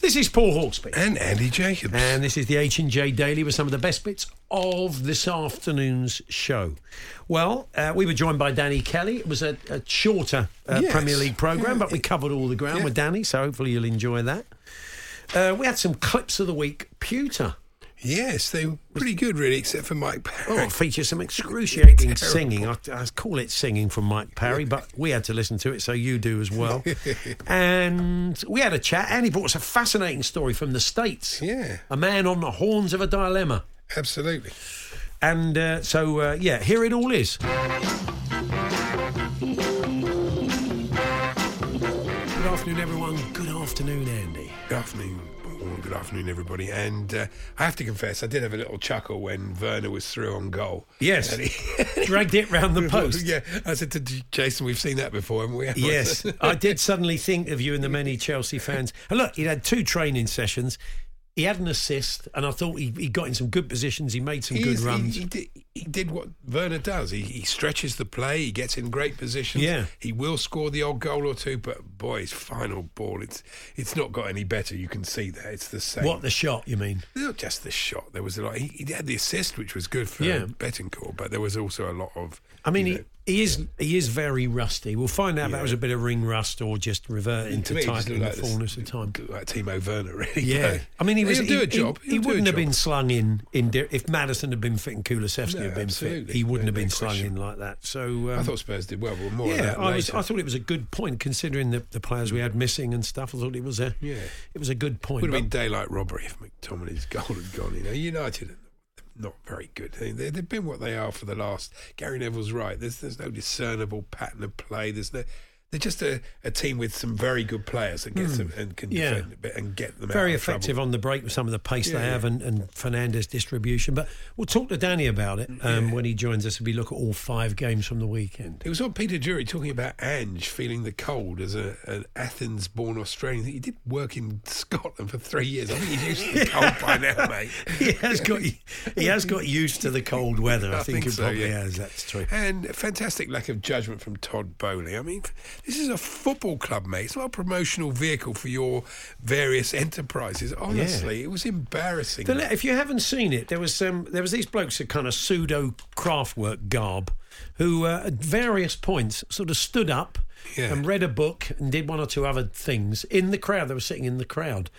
This is Paul Hawksbee. And Andy Jacobs. And this is the H&J Daily with some of the best bits of this afternoon's show. Well, uh, we were joined by Danny Kelly. It was a, a shorter uh, Yes. Premier League programme, Yeah. but we covered all the ground Yeah. with Danny, so hopefully you'll enjoy that. Uh, we had some clips of the week. Pewter. Yes, they were pretty good, really, except for Mike Oh, Parry. it features some excruciating singing. I, I call it singing from Mike Parry, but we had to listen to it, so you do as well. and we had a chat, and he brought us a fascinating story from the States. Yeah. A man on the horns of a dilemma. Absolutely. And uh, so, uh, yeah, here it all is. Good afternoon, everyone. Good afternoon, Andy. Good afternoon. Good afternoon, everybody. And uh, I have to confess, I did have a little chuckle when Werner was through on goal. Yes. And he- Dragged it round the post. yeah, I said to Jason, we've seen that before, haven't we? Yes, I did suddenly think of you and the many Chelsea fans. And look, he'd had two training sessions. He had an assist, and I thought he, he got in some good positions. He made some He good is- runs. He, did, he did what Werner does. He, he stretches the play. He gets in great positions. Yeah. He will score the odd goal or two, but boy, his final ball, it's it's not got any better. You can see that. It's the same. what the shot, you mean? Not just the shot. There was a lot. He, he had the assist, which was good for Yeah. Bentancur, but there was also a lot of. I mean, you he, know, he is he is very rusty. We'll find out if that was a bit of ring rust or just reverting to to type in the like this- fullness of time. Like Timo Werner, really. Yeah, I mean, he was He'll do a job. He, a wouldn't have job. been slung in in if Maddison had been fit and Kulusevski No, had been fit. He wouldn't No- have been no slung in like that. So um, I thought Spurs did well, but more yeah, I was. I thought it was a good point considering the, the players we had missing and stuff. I thought it was a Yeah. it was a good point. Would have been daylight robbery if McTominay's goal had gone. You know, United not very good. They, they, they've been what they are for the last. Gary Neville's right. There's there's no discernible pattern of play. There's no. They're just a, a team with some very good players that gets them and can. Yeah. defend and get them very effective trouble. on the break with some of the pace they Yeah, have and, and Fernandez distribution. But we'll talk to Danny about it um, when he joins us. If we look at all five games from the weekend. It was on Peter Drury talking about Ange feeling the cold as a, an Athens-born Australian. He did work in Scotland for three years. I think he's used to the cold by now, mate. he has got he has got used to the cold weather. I, I think, think he so, probably has. That's true. And fantastic lack of judgment from Todd Boehly. I mean, this is a football club, mate. It's not a promotional vehicle for your various enterprises. Honestly, it was embarrassing. The if you haven't seen it, there was some there was these blokes at kind of pseudo craftwork garb who uh, at various points sort of stood up Yeah. and read a book and did one or two other things in the crowd. They were sitting in the crowd,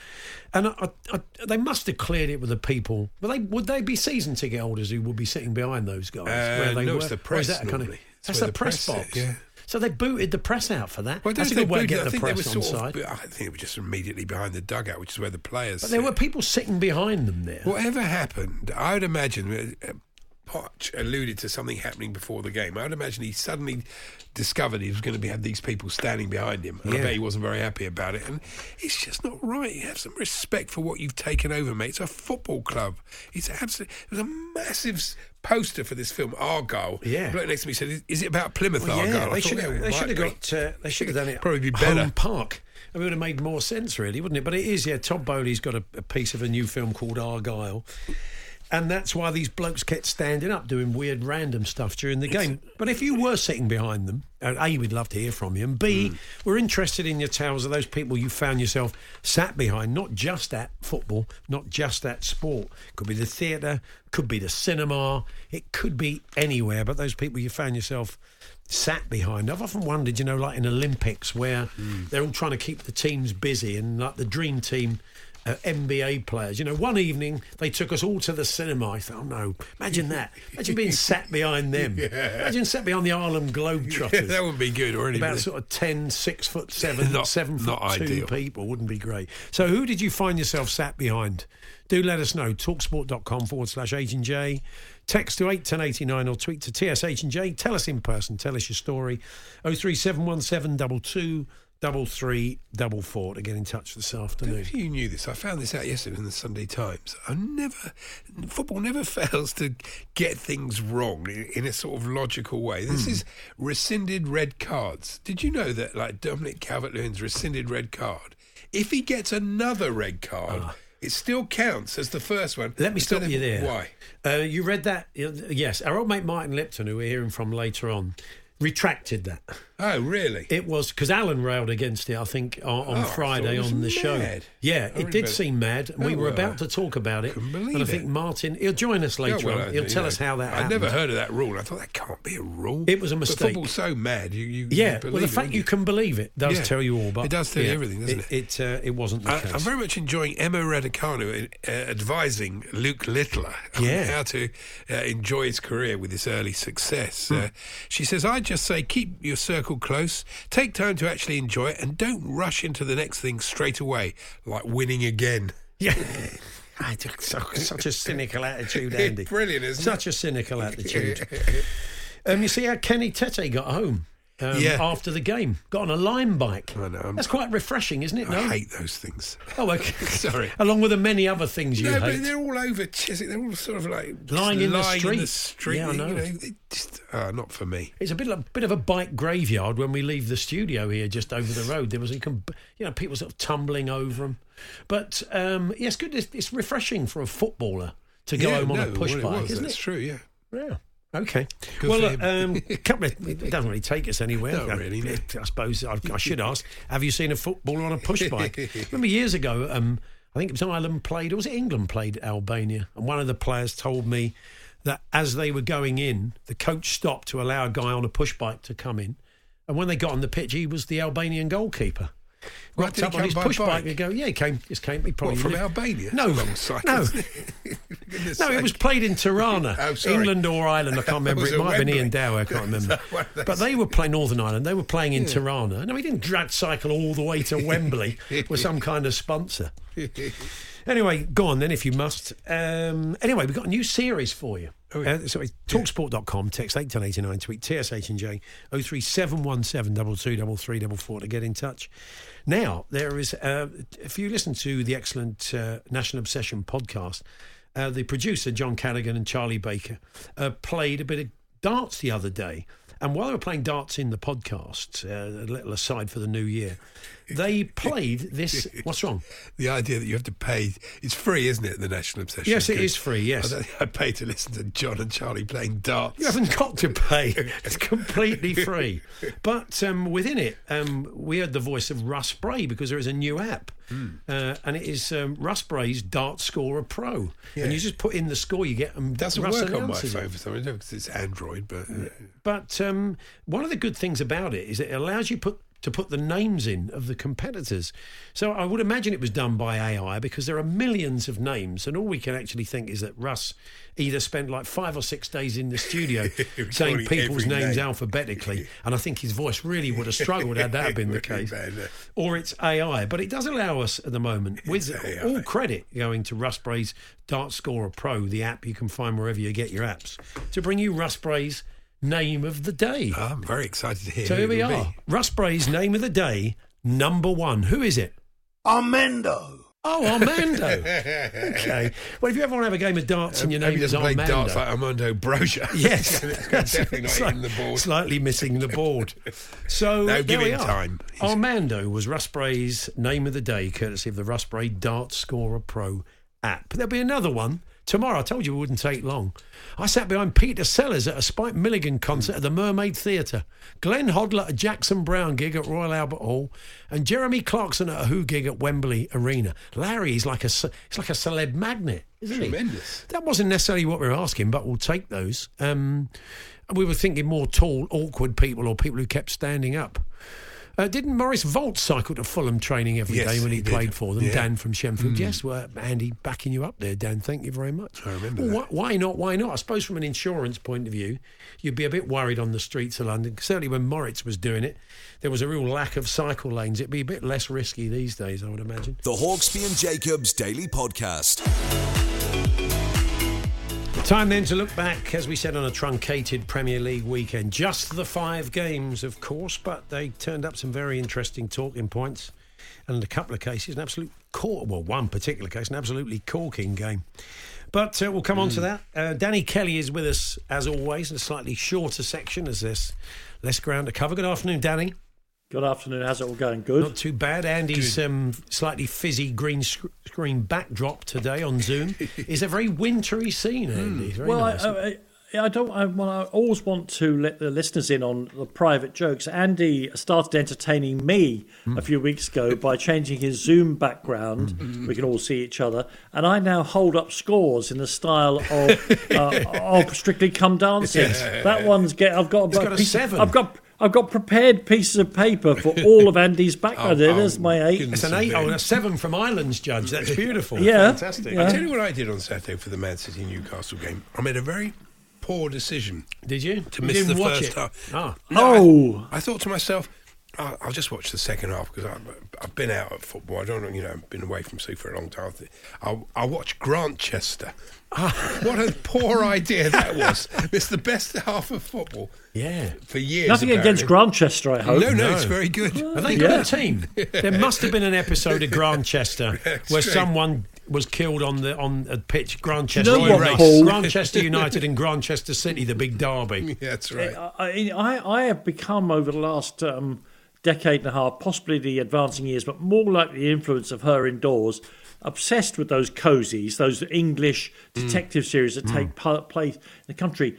and I, I, I, they must have cleared it with the people. But they would they be season ticket holders who would be sitting behind those guys? Uh, they no, were? it's the is press that kind of- that's the the press, press box. sit, yeah. So they booted the press out for that. Well, That's a good way to get it. the I think they press on side. of. I think they were just immediately behind the dugout, which is where the players. But there sit. were people sitting behind them there. Whatever happened, I would imagine uh, Poch alluded to something happening before the game. I would imagine he suddenly discovered he was going to be, have these people standing behind him. And I bet he wasn't very happy about it. And it's just not right. You have some respect for what you've taken over, mate. It's a football club. It's absolutely. There's a massive poster for this film, Argylle. Yeah. Bloke next to me said, "Is it about Plymouth Well, Argyle?" yeah, they should have. They should have got. Uh, they should have done it. Probably be Home better. Park. It would have made more sense, really, wouldn't it? But it is. Yeah, Todd Boehly's got a, a piece of a new film called Argylle. And that's why these blokes kept standing up doing weird random stuff during the game. But if you were sitting behind them, uh, A, we'd love to hear from you. And B, we're interested in your tales of those people you found yourself sat behind, not just at football, not just at sport. Could be the theatre, could be the cinema, it could be anywhere. But those people you found yourself sat behind. I've often wondered, you know, like in Olympics where they're all trying to keep the teams busy and like the dream team uh, NBA players. You know, one evening they took us all to the cinema. I thought, oh no, imagine that. Imagine being sat behind them. Yeah. Imagine sat behind the Harlem Globetrotters. that wouldn't be good or anything. About sort of 10, 6 foot 7, Not- 7 foot not 2 ideal. people. Wouldn't be great. So who did you find yourself sat behind? Do let us know. Talksport.com forward slash and J. Text to 81089 or tweet to TSH and J. Tell us in person. Tell us your story. 03717 22 3344 to get in touch this I don't know afternoon. if you knew this. I found this out yesterday in the Sunday Times. I never, football never fails to get things wrong in, a sort of logical way. This Hmm. is rescinded red cards. Did you know that, like Dominic Calvert-Lewin's rescinded red card, if he gets another red card, it still counts as the first one. Ah. Let me stop you there. Why? Uh, you read that? Yes. Our old mate Martin Lipton, who we're hearing from later on, retracted that. Oh, really? It was because Alan railed against it, I think, on, on Oh, Friday it on the show. Yeah, it did seem mad, and Oh, we were well, about to talk about it. and I think it. Martin, he'll join us later Yeah, well, on. He'll I- tell us how that I'd happened. never heard of that rule. I thought that can't be a rule. It was a But mistake. football's so mad. You, you Yeah, you well, the it, fact you can believe it does Yeah. tell you all. But It does tell you everything, doesn't it? It, uh, it wasn't the I, case. I'm very much enjoying Emma Raducanu uh, advising Luke Littler on Yeah. how to uh, enjoy his career with this early success. Uh, she says, I just say keep your circle close, take time to actually enjoy it, and don't rush into the next thing straight away, like winning again. Yeah. So, such a cynical attitude, Andy. Brilliant, isn't it? Such a cynical attitude. um, you see how Kenny Tete got home um, Yeah. after the game? Got on a lime bike. I know, I'm- That's quite refreshing, isn't it? No. I hate those things. Oh, okay. Sorry. Along with the many other things you no, hate. but they're all over Chiswick. They're all sort of like Lying in the lying in the street. street. Yeah, I know. You know, just, uh, not for me. It's a bit like, bit of a bike graveyard when we leave the studio here, just over the road. There was, you, can, you know, people sort of tumbling over them. But um, yeah, it's good. It's, it's refreshing for a footballer to go yeah, home on no, a push bike, was, isn't That's it? true. Yeah. Yeah. Okay. Good well, um, couple of, it doesn't really take us anywhere. Not really, no. I suppose I, I should ask: Have you seen a footballer on a push bike? Remember years ago? Um, I think it was Ireland played, or was it England played Albania? And one of the players told me that as they were going in, the coach stopped to allow a guy on a push bike to come in, and when they got on the pitch, he was the Albanian goalkeeper. What, Rocked did he up on his by push bike bike? and go, yeah, he came, just came. He probably What, from lived- Albania? No, Long sight, no. No, it was played in Tirana, Oh. England or Ireland. I can't remember. It it might have been Ian Dower. I can't remember. one of those? But they were playing Northern Ireland. They were playing in Tirana. No, he didn't drag cycle all the way to Wembley with some kind of sponsor. Anyway, go on then if you must. Um, anyway, we've got a new series for you. Oh, yeah. Uh, so it's talksport.com, text 81089, tweet TSH and J 03717 223344 to get in touch. Now, there is, uh, if you listen to the excellent uh, National Obsession podcast, uh, the producer, John Callaghan and Charlie Baker, uh, played a bit of darts the other day. And while they were playing darts in the podcast, uh, a little aside for the new year, they played this. What's wrong? The idea that you have to pay, it's free, isn't it? The National Obsession. Yes, it Good. is free, yes. I, I pay to listen to John and Charlie playing darts. You haven't got to pay. It's completely free. But um, within it, um, we heard the voice of Russ Bray because there is a new app. Uh, and it is um, Russ Bray's Dart Scorer Pro. And you just put in the score you get. And doesn't Russ work on my announces it. phone for some reason because it's Android, but uh, But um, one of the good things about it is it allows you put to put the names in of the competitors. So I would imagine it was done by AI because there are millions of names, and all we can actually think is that Russ either spent like five or six days in the studio saying people's names name. alphabetically, and I think his voice really would have struggled had that been the case. Or it's AI, but it does allow us at the moment, with all credit going to Russ Bray's Dart Scorer Pro, the app you can find wherever you get your apps, to bring you Russ Bray's name of the day. Ah, I'm very excited to hear. So who here we are. be. Russ Bray's name of the day, number one. Who is it? Armando. Oh, Armando. okay. Well, if you ever want to have a game of darts and your Maybe name he is doesn't play Armando. darts like Armando Broja. Yes, definitely not hitting the board. Slightly missing the board. So No, there give we him are. time. He's- Armando was Russ Bray's name of the day, courtesy of the Russ Bray Dart Scorer Pro app. There'll be another one tomorrow. I told you it wouldn't take long. I sat behind Peter Sellers at a Spike Milligan concert at the Mermaid Theatre, Glenn Hoddle at a Jackson Browne gig at Royal Albert Hall, and Jeremy Clarkson at a Who gig at Wembley Arena. Larry is like a he's like a celeb magnet, isn't he? Tremendous. That wasn't necessarily what we were asking, but we'll take those. Um, we were thinking more tall, awkward people or people who kept standing up. Uh, didn't Moritz Volz cycle to Fulham training every day Yes, when he, he played for them? Yeah. Dan from Shenfield. Yes, well, Andy, backing you up there, Dan. Thank you very much. I remember Well, that. why, why not? Why not? I suppose from an insurance point of view, you'd be a bit worried on the streets of London. Certainly when Moritz was doing it, there was a real lack of cycle lanes. It'd be a bit less risky these days, I would imagine. The Hawksbee and Jacobs Daily Podcast. Time then to look back, as we said, on a truncated Premier League weekend. Just the five games, of course, but they turned up some very interesting talking points. And in a couple of cases, an absolute cor well, one particular case, an absolutely corking game. But uh, we'll come on to that. Uh, Danny Kelly is with us, as always, in a slightly shorter section as there's less ground to cover. Good afternoon, Danny. Good afternoon. How's it all going? Good. Not too bad. Andy's um, slightly fizzy green sc- screen backdrop today on Zoom is a very wintry scene, Andy. It's very well, nice. I, I, I don't. I, well, I always want to let the listeners in on the private jokes. Andy started entertaining me Hmm. a few weeks ago by changing his Zoom background. Hmm. We can all see each other, and I now hold up scores in the style of uh, of Strictly Come Dancing. That one's get. I've got, got a piece- seven. I've got. I've got prepared pieces of paper for all of Andy's background. Oh, There's oh, my eight. It's an eight, oh, and a seven from Ireland's Judge. That's beautiful. Yeah. Fantastic. Yeah. I tell you what I did on Saturday for the Man City Newcastle game. I made a very poor decision Did you? to You miss didn't the watch first it? half. Ah. No, I- Oh. I, thought to myself, I'll, I'll just watch the second half because I've been out of football. I don't know, you know, I've been away from sea for a long time. I'll, I'll watch Grantchester. Ah. what a poor idea that was. It's the best half of football Yeah. for years. Nothing against. Grantchester, I hope. No, no, No. it's very good. Have they got a team? There must have been an episode of Grantchester where true. someone was killed on the on a pitch. Grantchester, Do you know what, United- Grantchester United and Grantchester City, the big derby. Yeah, that's right. I, I, I have become over the last um, decade and a half, possibly the advancing years, but more like the influence of her indoors, obsessed with those cozies, those English detective mm. series that mm. take pa- place in the country.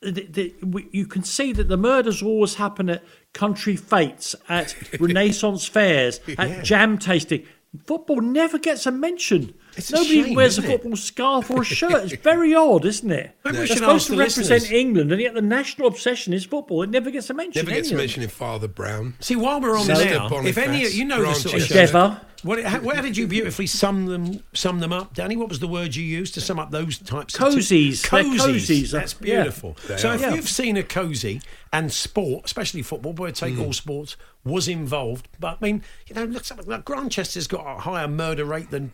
The, the, we, you can see that the murders always happen at country fetes, at Renaissance fairs, at jam tasting. Football never gets a mention. It's a Nobody shame, wears a isn't it? football scarf or a shirt. It's very odd, isn't it? Maybe we They're supposed to represent listeners. England, and yet the national obsession is football. It never gets a mention. Never gets England. mentioned in Father Brown. See, while we're on Sister now, if any, Boniface, you know the sort of Grantchester. Endeavour. What, how, where did you beautifully sum them sum them up, Danny? What was the word you used to sum up those types Cozies. They're Cozies. cozies. That's beautiful. They so are. if Yeah. you've seen a cozy and sport, especially football, boy, take hmm. all sports, was involved. But I mean, you know, look, something like Grantchester's got a higher murder rate than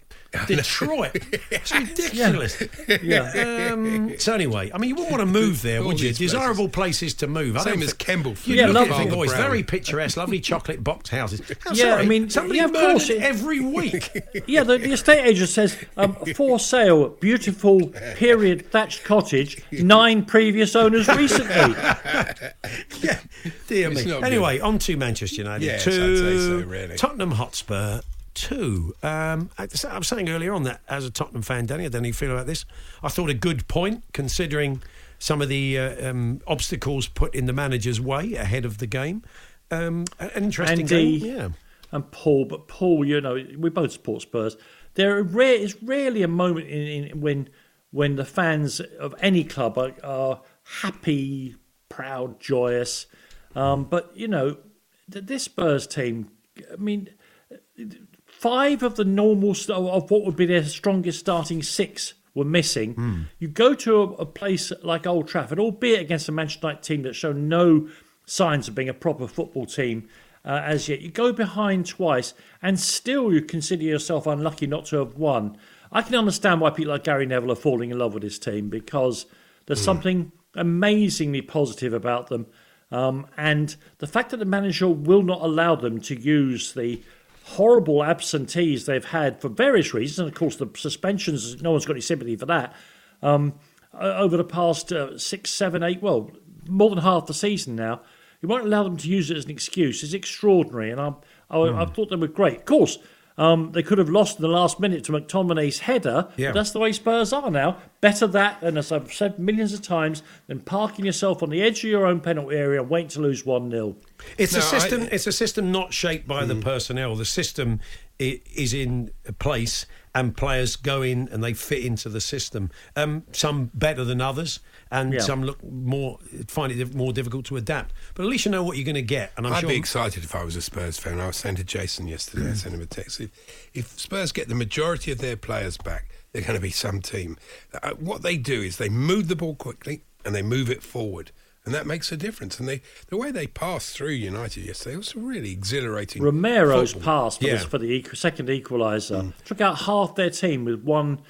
Detroit. it's ridiculous. Yeah. Um, so anyway, I mean, you wouldn't want to move there, would you? places. Desirable places to move. I Same as Kemble. You Yeah, look at it oh, it's very picturesque, lovely chocolate box houses. Oh, Yeah, sorry, I mean, somebody yeah, of course, it- every week. Yeah, the, the estate agent says um, for sale, beautiful period thatched cottage, nine previous owners recently. yeah, dear It's me. Anyway, on to Manchester United. Yes, to I'd say so, really. Tottenham Hotspur. Two. Um, I I was saying earlier on that as a Tottenham fan, Danny, I don't know how you feel about this. I thought a good point considering some of the uh, um, obstacles put in the manager's way ahead of the game. Um, an interesting Andy. game. Yeah. And Paul, but Paul, you know, we both support Spurs. There are rare, is rarely a moment in, in when when the fans of any club are, are happy, proud, joyous. Um, but you know, this Spurs team. I mean, five of the normal of what would be their strongest starting six were missing. You go to a, a place like Old Trafford, albeit against a Manchester United team that show no signs of being a proper football team uh, as yet. You go behind twice, and still you consider yourself unlucky not to have won. I can understand why people like Gary Neville are falling in love with his team because there's something amazingly positive about them. Um, and the fact that the manager will not allow them to use the horrible absentees they've had for various reasons, and of course the suspensions, no one's got any sympathy for that, um, over the past uh, six, seven, eight, well, more than half the season now, you won't allow them to use it as an excuse. It's extraordinary, and I, I, I thought they were great. Of course, um, they could have lost in the last minute to McTominay's header. Yeah. But that's the way Spurs are now. Better that and as I've said millions of times, than parking yourself on the edge of your own penalty area and waiting to lose 1 0. It's a No, I- system. it's a system not shaped by the personnel. The system is in place and players go in and they fit into the system. Um, some better than others, and Yeah. some look more find it more difficult to adapt. But at least you know what you're going to get. And I'm I'd sure be excited if I was a Spurs fan. I was saying to Jason yesterday, I sent him a text. If, if Spurs get the majority of their players back, they're going to be some team. Uh, what they do is they move the ball quickly and they move it forward. And that makes a difference. And they, the way they passed through United yesterday was really exhilarating. Romero's football. pass for, Yeah. this, for the equ- second equaliser took out half their team with one,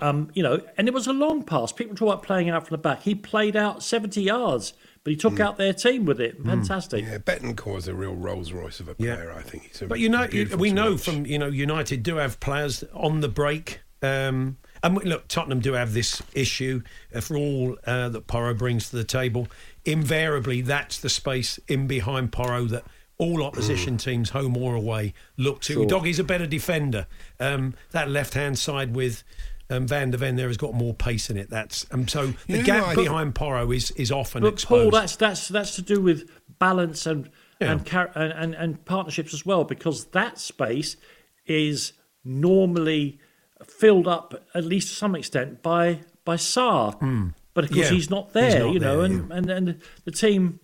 um, you know, and it was a long pass. People talk about playing out from the back. He played out 70 yards, but he took out their team with it. Fantastic. Yeah, Bentancur is a real Rolls Royce of a Yeah. player, I think. He's a But you know, you, we know watch. from you know United do have players on the break. Um, and we- look, Tottenham do have this issue uh, for all uh, that Porro brings to the table. Invariably, that's the space in behind Porro that all opposition teams, home or away, look to. Sure. Doggy's a better defender. Um, that left hand side with. Um, Van der Ven there has got more pace in it. That's um, so the gap behind Porro is is often But exposed. Paul, that's that's that's to do with balance and Yeah. and, char- and and and partnerships as well, because that space is normally filled up at least to some extent by by Sarr, but of course. Yeah. he's not He's there, not you know, there, and, and and the team,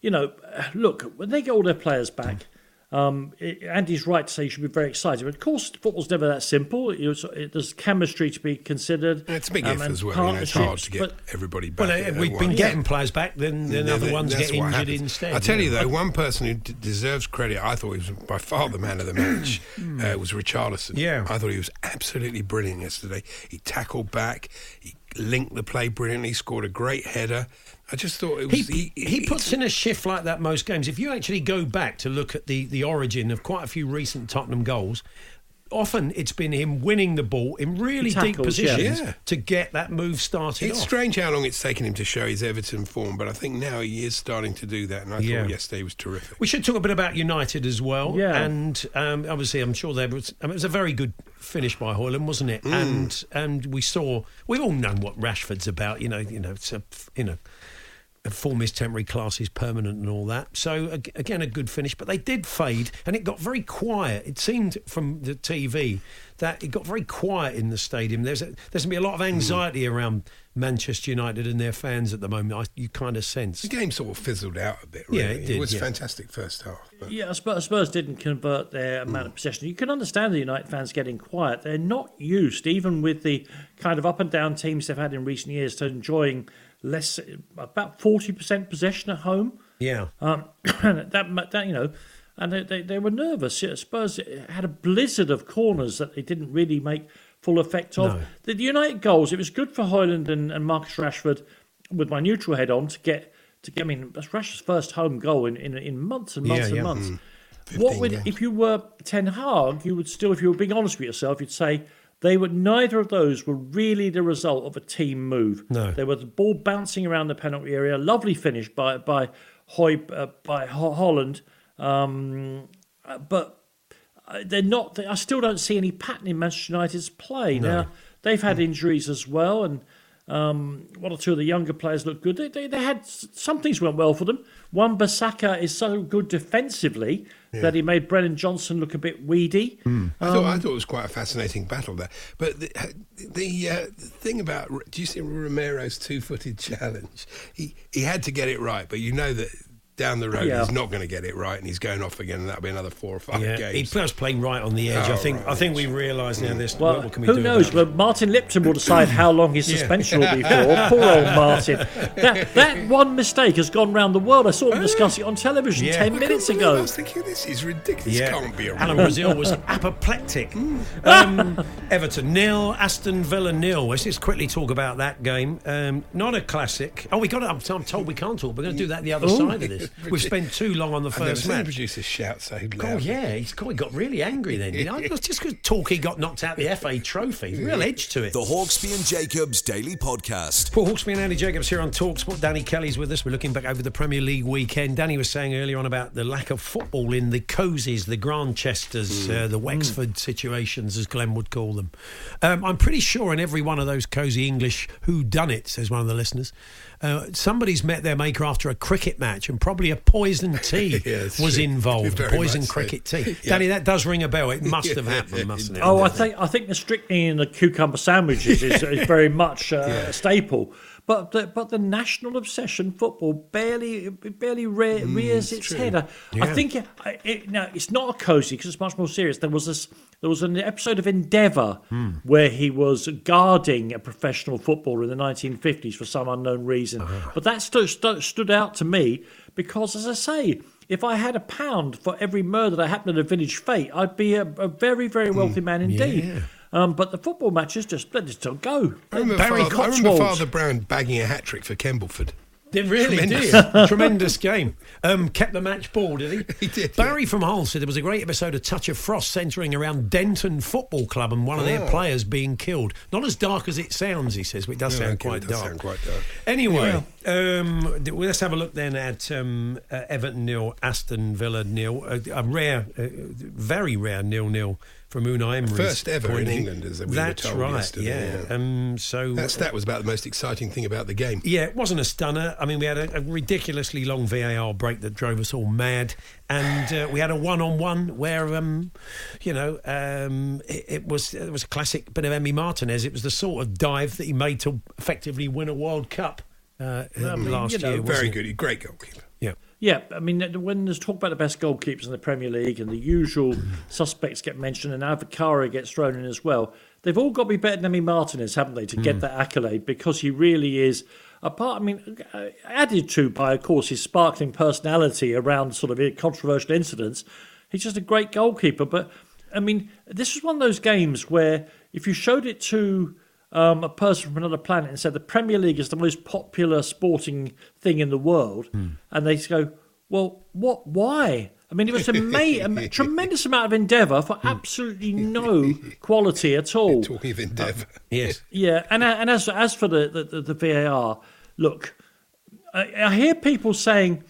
you know, look when they get all their players back. Um, it, Andy's right to say you should be very excited, but of course, football's never that simple. It was, it, there's chemistry to be considered. It's a big um, if as well. You know, it's hard to get but- everybody back. well, if we've been once. getting players back, then then Yeah, other that- ones get injured happens. instead. I tell you know. though, one person who d- deserves credit, I thought he was by far the man of the match, uh, was Richarlison. Yeah. I thought he was absolutely brilliant yesterday. He tackled back, he linked the play brilliantly, scored a great header. I just thought it was. He, he, puts in a shift like that most games. If you actually go back to look at the, the origin of quite a few recent Tottenham goals, often it's been him winning the ball in really deep tackles, yeah. positions Yeah. to get that move started It's off. strange how long it's taken him to show his Everton form, but I think now he is starting to do that, and I Yeah. thought yesterday was terrific. We should talk a bit about United as well. Yeah. And um, obviously, I'm sure there was. I mean, it was a very good finish by Højlund, wasn't it? And and we saw. We've all known what Rashford's about. You know. You know. It's a, you know. Form is temporary, class is permanent, and all that. So again, a good finish, but they did fade, and it got very quiet. It seemed from the TV that it got very quiet in the stadium. There's a, there's going to be a lot of anxiety around Manchester United and their fans at the moment. I, you kind of sense. The game sort of fizzled out a bit. Really. Yeah, it did, was yeah. fantastic first half. But Yeah, Spurs, Spurs didn't convert their amount of possession. You can understand the United fans getting quiet. They're not used, even with the kind of up and down teams they've had in recent years, to enjoying less, about forty percent possession at home. Yeah. Um, and that, that you know, and they, they, they were nervous. Yeah, Spurs had a blizzard of corners that they didn't really make full effect of. No. The United goals, it was good for Højlund and, and Marcus Rashford with my neutral head on to get to get. I mean, that's Rashford's first home goal in, in, in months and months Yeah, and yeah. months. Mm. What would games. if you were Ten Hag? You would still, if you were being honest with yourself, you'd say they were neither of those were really the result of a team move. No. they were the ball bouncing around the penalty area. Lovely finish by by Hoy uh, by Holland, um, uh, but uh, they're not. They, I still don't see any pattern in Manchester United's play. Now they've had injuries as well, and um, one or two of the younger players look good. They, they, they had some things went well for them. Wan-Bissaka is so good defensively that he made Brennan Johnson look a bit weedy. Hmm. I thought I um, thought it was quite a fascinating battle there. But the uh, the, uh, the thing about do you see Romero's two footed challenge? He he had to get it right, but you know that down the road Yeah. he's not going to get it right, and he's going off again, and that'll be another four or five Yeah, he games. was playing right on the edge. I Oh, think. right I think on we realise now this. Well, what, what can we who do knows? about? But Martin Lipton will decide how long his Yeah. suspension will be for. Poor old Martin. That, that one mistake has gone round the world. I saw him discuss it on television Yeah. ten I minutes I couldn't believe it. I ago. was thinking this is ridiculous. This can't be Alan. Brazil was apoplectic. um, Everton nil, Aston Villa nil. Let's just quickly talk about that game. Um, not a classic. Oh, we got it. I'm, I'm told we can't talk. We're going to do that the other side of this. We've spent too long on the I've never first seen the match. producer shout so loud. Oh yeah, he's got, he got really angry then. You know? It was just because Torquay got knocked out the FA Trophy. Real edge to it. The Hawksbee and Jacobs Daily Podcast. Paul Hawksbee and Andy Jacobs here on Talksport. Danny Kelly's with us. We're looking back over the Premier League weekend. Danny was saying earlier on about the lack of football in the Cosies, the Grantchesters, uh, the Wexford situations, as Glenn would call them. Um, I'm pretty sure in every one of those cosy English who done it, says one of the listeners, uh, somebody's met their maker after a cricket match and probably probably a poison tea Yeah, was true. involved. Very Poison much so. cricket tea. Yeah. Danny, that does ring a bell. It must have happened, mustn't it? Oh, I think I think the strychnine and the cucumber sandwiches is, is very much uh, a staple. But the, but the national obsession football barely barely re- mm, rears its head. I, I think it, it, no, it's not a cozy because it's much more serious. There was this there was an episode of Endeavour hmm. where he was guarding a professional footballer in the 1950s for some unknown reason. Uh-huh. But that stood, stood stood out to me because, as I say. If I had a pound for every murder that happened at a village fete, I'd be a, a very, very wealthy mm. man indeed. yeah. Um, but the football matches just they just don't go. I remember, Barry Father, I remember Father Brown bagging a hat trick for Kembleford. It really Tremendous. did. Tremendous game. Um, kept the match ball, did he? He did, Barry from Hull said there was a great episode of Touch of Frost centering around Denton Football Club and one of their players being killed. Not as dark as it sounds, he says, but it does No, sound okay, quite it does dark. sound quite dark. Anyway, um, let's have a look then at um, uh, Everton nil, Aston Villa nil. A, a rare, uh, very rare nil nil from Unai Emery's First ever point in of view. England, as we were That's told right. yesterday, Yeah. yeah. Um, so That was about the most exciting thing about the game. yeah, it wasn't a stunner. I mean, we had a, a ridiculously long VAR break that drove us all mad, and uh, we had a one-on-one where, um, you know, um, it, it was it was a classic bit of Emi Martinez. It was the sort of dive that he made to effectively win a World Cup uh, I last you know, year. Very wasn't it? good, great goalkeeper. Yeah. I mean, when there's talk about the best goalkeepers in the Premier League and the usual suspects get mentioned and Avakara gets thrown in as well, they've all got to be better than Emi Martinez, haven't they, to get that accolade because he really is. Apart, I mean, uh, added to by, of course, his sparkling personality around sort of controversial incidents, he's just a great goalkeeper. But I mean, this was one of those games where if you showed it to um, a person from another planet and said the Premier League is the most popular sporting thing in the world, and they go, "Well, what? Why?" I mean, it was a, tremendous amount of endeavour for absolutely no quality at all. Talking of endeavour. Yes. Yeah, and uh, and as as for the the, the, the VAR, look, I, I hear people saying,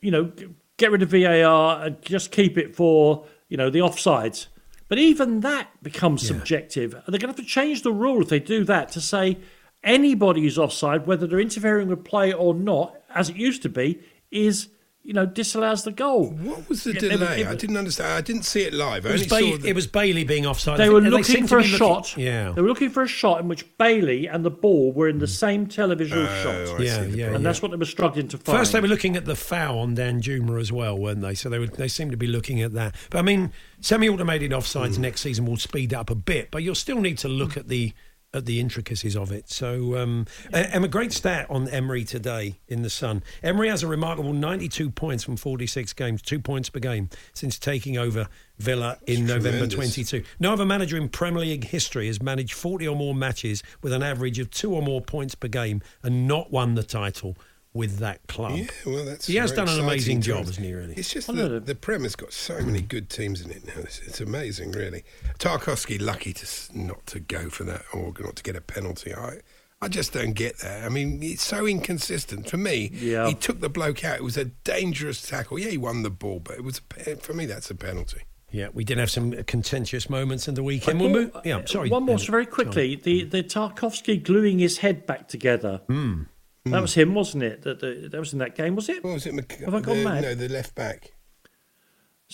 you know, get rid of VAR and just keep it for you know the offsides. But even that becomes subjective. And they're going to have to change the rule if they do that to say anybody who's offside, whether they're interfering with play or not, as it used to be, is you know disallows the goal. What was the Yeah, it was- delay? it I didn't understand. I didn't see it live. I It was, only Ba- saw the, it was Bailey being offside. They I were think looking seemed for a be shot. Yeah. They were looking for a shot in which Bailey and the ball were in the same televisual Oh, shot. I Yeah, see the yeah, and that's what they were struggling to find. First, they were looking at the foul on Danjuma as well, weren't they? So they would, they seem to be looking at that. But I mean, semi-automated offsides Hmm. next season will speed up a bit, but you'll still need to look at the at the intricacies of it. So, um, a- and a great stat on Emery today in the Sun. Emery has a remarkable 92 points from 46 games, two points per game since taking over Villa in It's November tremendous. 22. No other manager in Premier League history has managed 40 or more matches with an average of two or more points per game and not won the title with that club. Yeah, well, that's He has done an amazing job, hasn't he, really? It's just I know that that- the Prem has got so many good teams in it now. It's, it's amazing, really. Tarkowski lucky to not to go for that or not to get a penalty. I, I just don't get that. I mean, it's so inconsistent. For me, Yeah. he took the bloke out. It was a dangerous tackle. Yeah, he won the ball, but it was a, for me that's a penalty. Yeah, we did have some contentious moments in the weekend. We'll move, yeah, uh, sorry. One more, so very quickly. The the Tarkowski gluing his head back together. Hmm. Hmm. That was him, wasn't it? That, that, that was in that game, was it? What was it? Mc- Have I gone the, mad? No, the left back.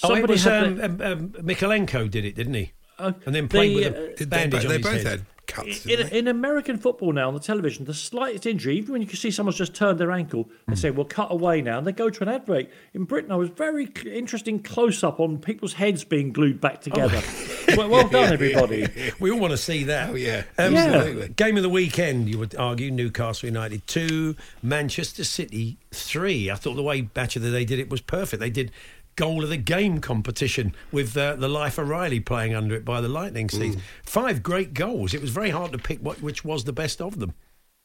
Oh, it Somebody was, had um, the- um, um, Mikolenko did it, didn't he? Uh, and then the, played with uh, a Did they, bandage on they his both head. had cuts. in, didn't in American football now on the television, the slightest injury, even when you can see someone's just turned their ankle, they say, "Well, cut away now," and they go to an ad break. In Britain, I was very interesting close up on people's heads being glued back together. well, well done, everybody. We all want to see that. Oh, yeah. Um, Yeah. Absolutely. Game of the weekend, you would argue, Newcastle United 2, Manchester City 3. I thought the way Match of the Day did it was perfect. They did goal of the game competition with uh, the Life of Riley playing under it by the Lightning Seeds. Five great goals. It was very hard to pick what, which was the best of them.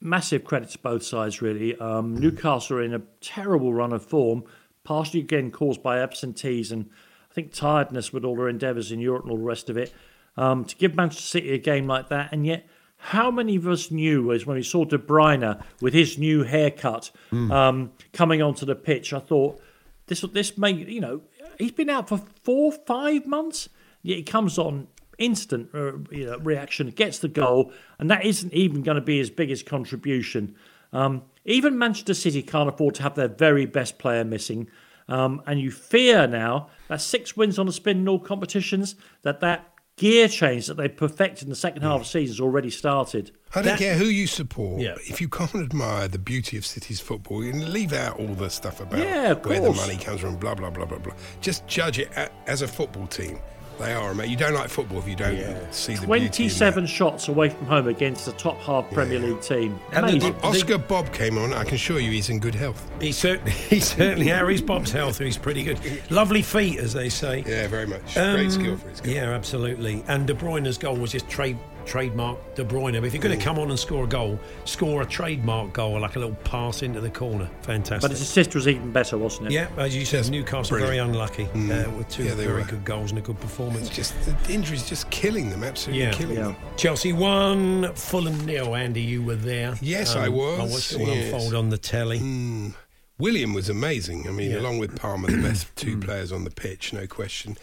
massive credit to both sides, really. Um, Newcastle are in a terrible run of form, partially again caused by absentees and I think tiredness with all their endeavours in Europe and all the rest of it. Um, to give Manchester City a game like that, and yet how many of us knew as when we saw De Bruyne with his new haircut um, coming onto the pitch? I thought this this may you know he's been out for four five months, yet he comes on instant uh, you know, reaction, gets the goal, and that isn't even going to be his biggest contribution. Um, even Manchester City can't afford to have their very best player missing. Um, and you fear now that six wins on the spin in all competitions, that that gear change that they perfected in the second half of the season has already started. I don't That- care who you support. Yeah. If you can't admire the beauty of City's football, you can leave out all the stuff about Yeah, where the money comes from, blah, blah, blah, blah, blah. Just judge it as a football team. They are, mate. You don't like football if you don't see the beauty. 27 shots away from home against the top half Premier League team. And the- Amazing. Oscar Bobb came on. I can assure you he's in good health. He certainly, he certainly, Harry's Bobb's health. He's pretty good. Lovely feet, as they say. Yeah, very much. Um, Great skill for his goal. Yeah, absolutely. And De Bruyne's goal was just trade trademark De Bruyne. If you're going to come on and score a goal, score a trademark goal, like a little pass into the corner. Fantastic. But his assist was even better, wasn't it? yeah, as you said, Newcastle very brilliant. unlucky mm. uh, with two Yeah, they very were. good goals and a good It's performance. just the injuries just killing them, absolutely Yeah. killing Yeah. them. Chelsea won, Fulham nil. Andy, you were there. Yes, I um, was, I watched it all yes. unfold on the telly. Mm. Willian was amazing. I mean, Yeah. along with Palmer, the best two players on the pitch, no question.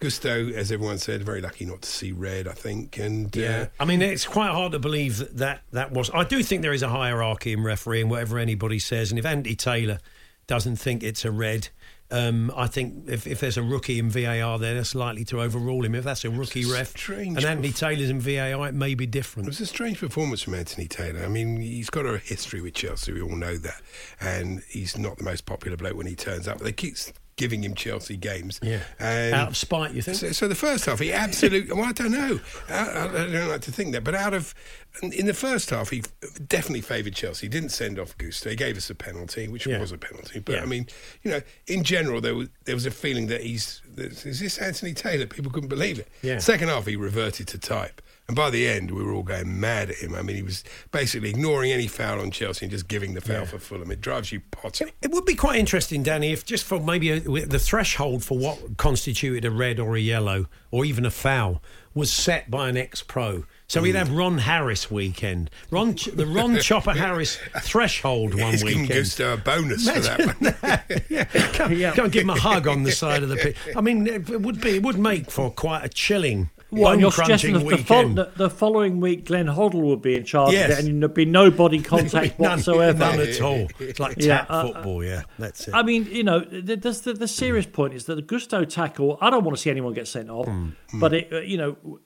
Gusto, as everyone said, very lucky not to see red, I think. And uh, Yeah, I mean it's quite hard to believe that, that that was. I do think there is a hierarchy in refereeing, whatever anybody says, and if Andy Taylor doesn't think it's a red. Um, I think if, if there's a rookie in VAR there, that's likely to overrule him. If that's a rookie a ref and Anthony Taylor's in VAR, it may be different. It was a strange performance from Anthony Taylor. I mean, he's got a history with Chelsea. We all know that, and he's not the most popular bloke when he turns up. But they keep giving him Chelsea games. Yeah, and out of spite, you think? So, so the first half, he absolutely. well, I don't know. I, I don't like to think that, but out of in the first half, he definitely favoured Chelsea. He didn't send off Gusto. He gave us a penalty, which Yeah. was a penalty. But Yeah. I mean, you know, in general, there was there was a feeling that he's is this Anthony Taylor? People couldn't believe it. Yeah. Second half, he reverted to type. And by the end, we were all going mad at him. I mean, he was basically ignoring any foul on Chelsea and just giving the foul Yeah. for Fulham. It drives you potty. It would be quite interesting, Danny, if just for maybe a, the threshold for what constituted a red or a yellow or even a foul was set by an ex-pro. So Mm. we'd have Ron Harris weekend, Ron Ch- the Ron Chopper Harris threshold one He's giving weekend. Gusto a bonus for that one. yeah, go, Yeah. go and give him a hug on the side of the pitch. I mean, it would be it would make for quite a chilling, Bone you're suggesting the, the, the following week Glenn Hoddle would be in charge Yes. of it and there'd be no body contact none, whatsoever. none at all. It's like Yeah, tap uh, football. Yeah, that's it. I mean, you know, the, the, the, serious point is that the Gusto tackle. I don't want to see anyone get sent off, Hmm, but it, uh, you know,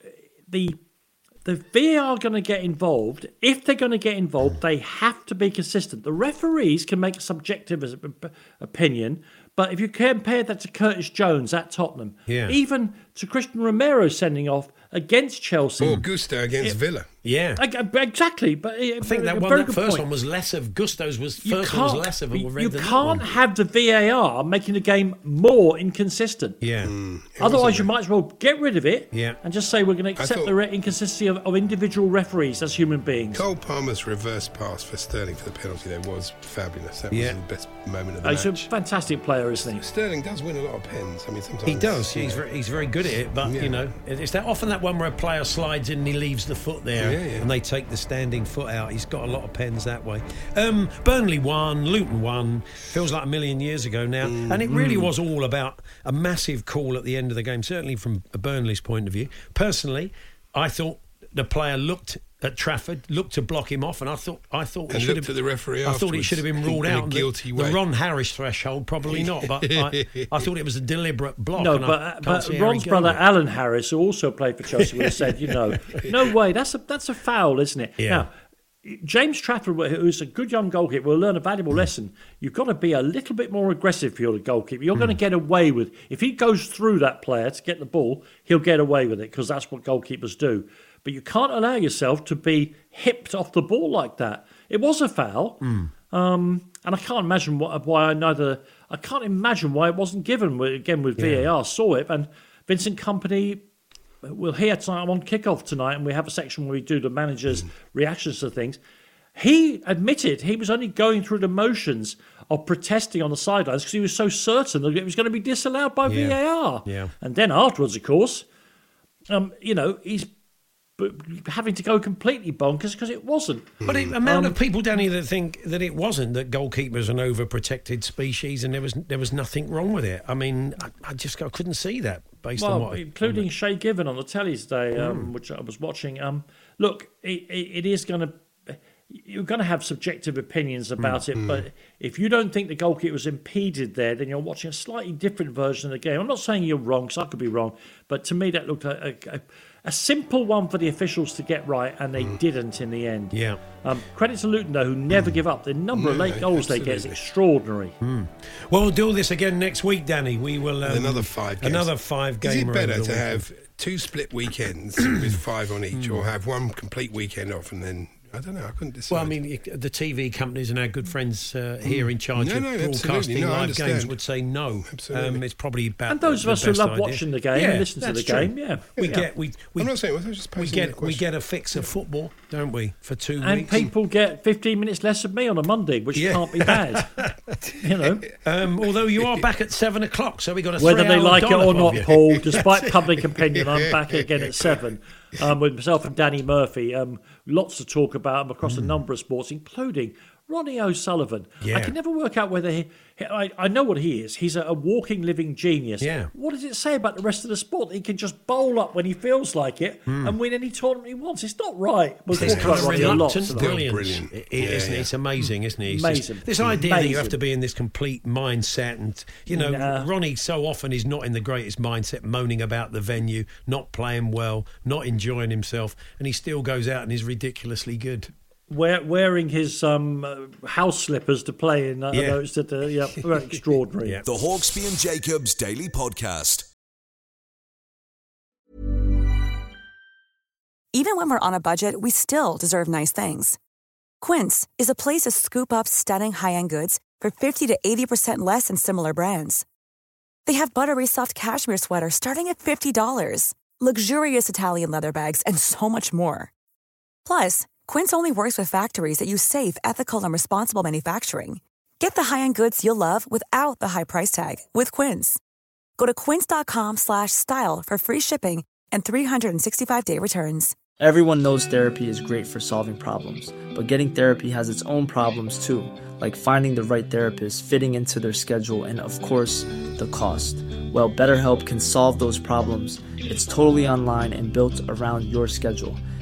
the the VAR going to get involved. If they're going to get involved, they have to be consistent. The referees can make a subjective opinion, but if you compare that to Curtis Jones at Tottenham, Yeah. even to Cristian Romero sending off against Chelsea, Or Gusto against Villa. Yeah. I- I- exactly. But I think that one, very that first point. one was less of Gusto's. Was first one was less of a you- You can't have the VAR making the game more inconsistent. Yeah, mm, Otherwise, you might as well get rid of it Yeah. and just say we're going to accept thought- the re- inconsistency of, of individual referees as human beings. Cole Palmer's reverse pass for Sterling for the penalty there was fabulous. That was the best moment of the Oh, He's a fantastic player, isn't he? Sterling does win a lot of pens. I mean, sometimes he does. you He's very, he's very good at it. But Yeah. you know, it's that often that one where a player slides in and he leaves the foot there, Yeah, yeah. and they take the standing foot out. He's got a lot of pens that way. Um, Burnley won, Luton won. Feels like a million years ago now, Mm. and it really was all about a massive call at the end of the game. Certainly from Burnley's point of view. Personally, I thought the player looked. At Trafford, looked to block him off, and I thought, I thought, he And should have, at the referee I thought he should have been ruled in a out. The- guilty the, way. Ron Harris threshold, probably not, but I, I thought it was a deliberate block. No, but but see how he Ron's brother it. Alan Harris, who also played for Chelsea, would have said, you know, no way, that's a that's a foul, isn't it? Yeah. Now, James Trafford, who's a good young goalkeeper, will learn a valuable mm. lesson. You've got to be a little bit more aggressive if you're a goalkeeper. You're going to mm. get away with if he goes through that player to get the ball, he'll get away with it because that's what goalkeepers do. But you can't allow yourself to be hipped off the ball like that. It was a foul, um, and I can't imagine what, why I neither. I can't imagine why it wasn't given. Again, with VAR, saw it, and Vincent Kompany we'll hear tonight. I'm on kickoff tonight, and we have a section where we do the manager's reactions to things. He admitted he was only going through the motions of protesting on the sidelines because he was so certain that it was going to be disallowed by Yeah. VAR. Yeah. And then afterwards, of course, um, you know, he's b- having to go completely bonkers because it wasn't. But the amount Um, of people, Danny, that think that it wasn't that goalkeepers are an overprotected species, and there was there was nothing wrong with it. I mean, I, I just I couldn't see that based on what, including Shay Given on the telly today, Hmm. um, which I was watching. Um, look, it, it, it is going to. you're going to have subjective opinions about Hmm. it, but if you don't think the goalkeeper was impeded there, then you're watching a slightly different version of the game. I'm not saying you're wrong, because I could be wrong, but to me that looked like a, a, a simple one for the officials to get right, and they didn't in the end. Yeah. Um, credit to Luton though, who never give up. The number of late goals they get is absolutely. extraordinary. Well, we'll do this again next week, Danny. We will um, another five games. Another five Is it better to have two split weekends with five on each, Hmm. or have one complete weekend off and then I don't know. I couldn't decide. Well, I mean, the TV companies and our good friends uh, here in charge No, of no, absolutely. broadcasting No, live games would say no. Absolutely. Um, it's probably about And those of us who love idea. watching the game yeah, and listen to the true. game, yeah. we Yeah. get we we, I'm not saying. I was just we get we get a fix of football, don't we, for two And weeks? And people get 15 minutes less of me on a Monday, which Yeah. can't be bad. you know, Um, although you are back at seven o'clock, so we got a whether they three-hour like it or not, you. Paul, despite public opinion, I'm back again at seven um, with myself and Danny Murphy. Um, lots to talk about across a hmm. number of sports, including Ronnie O'Sullivan. I can never work out whether he. I, I know what he is. He's a, a walking, living genius. Yeah. What does it say about the rest of the sport? He can just bowl up when he feels like it hmm. and win any tournament he wants. It's not right. This talk kind of Ronnie a lot reluctant brilliance. Brilliant. It, Yeah, isn't it? It's amazing, isn't it? It's Amazing. Just, this idea that you have to be in this complete mindset, and you know, Nah. Ronnie so often is not in the greatest mindset, moaning about the venue, not playing well, not enjoying himself, and he still goes out and is ridiculously good. Wear, wearing his um, uh, house slippers to play in. I Yeah. noticed that. Uh, yeah, very extraordinary. Yeah. The Hawksbee and Jacobs Daily Podcast. Even when we're on a budget, we still deserve nice things. Quince is a place to scoop up stunning high-end goods for 50 to 80% less than similar brands. They have buttery soft cashmere sweaters starting at $50, luxurious Italian leather bags, and so much more. Plus, Quince only works with factories that use safe, ethical, and responsible manufacturing. Get the high-end goods you'll love without the high price tag with Quince. Go to quince.com slash style for free shipping and 365-day returns. Everyone knows therapy is great for solving problems, but getting therapy has its own problems too, like finding the right therapist, fitting into their schedule, and of course, the cost. Well, BetterHelp can solve those problems. It's totally online and built around your schedule.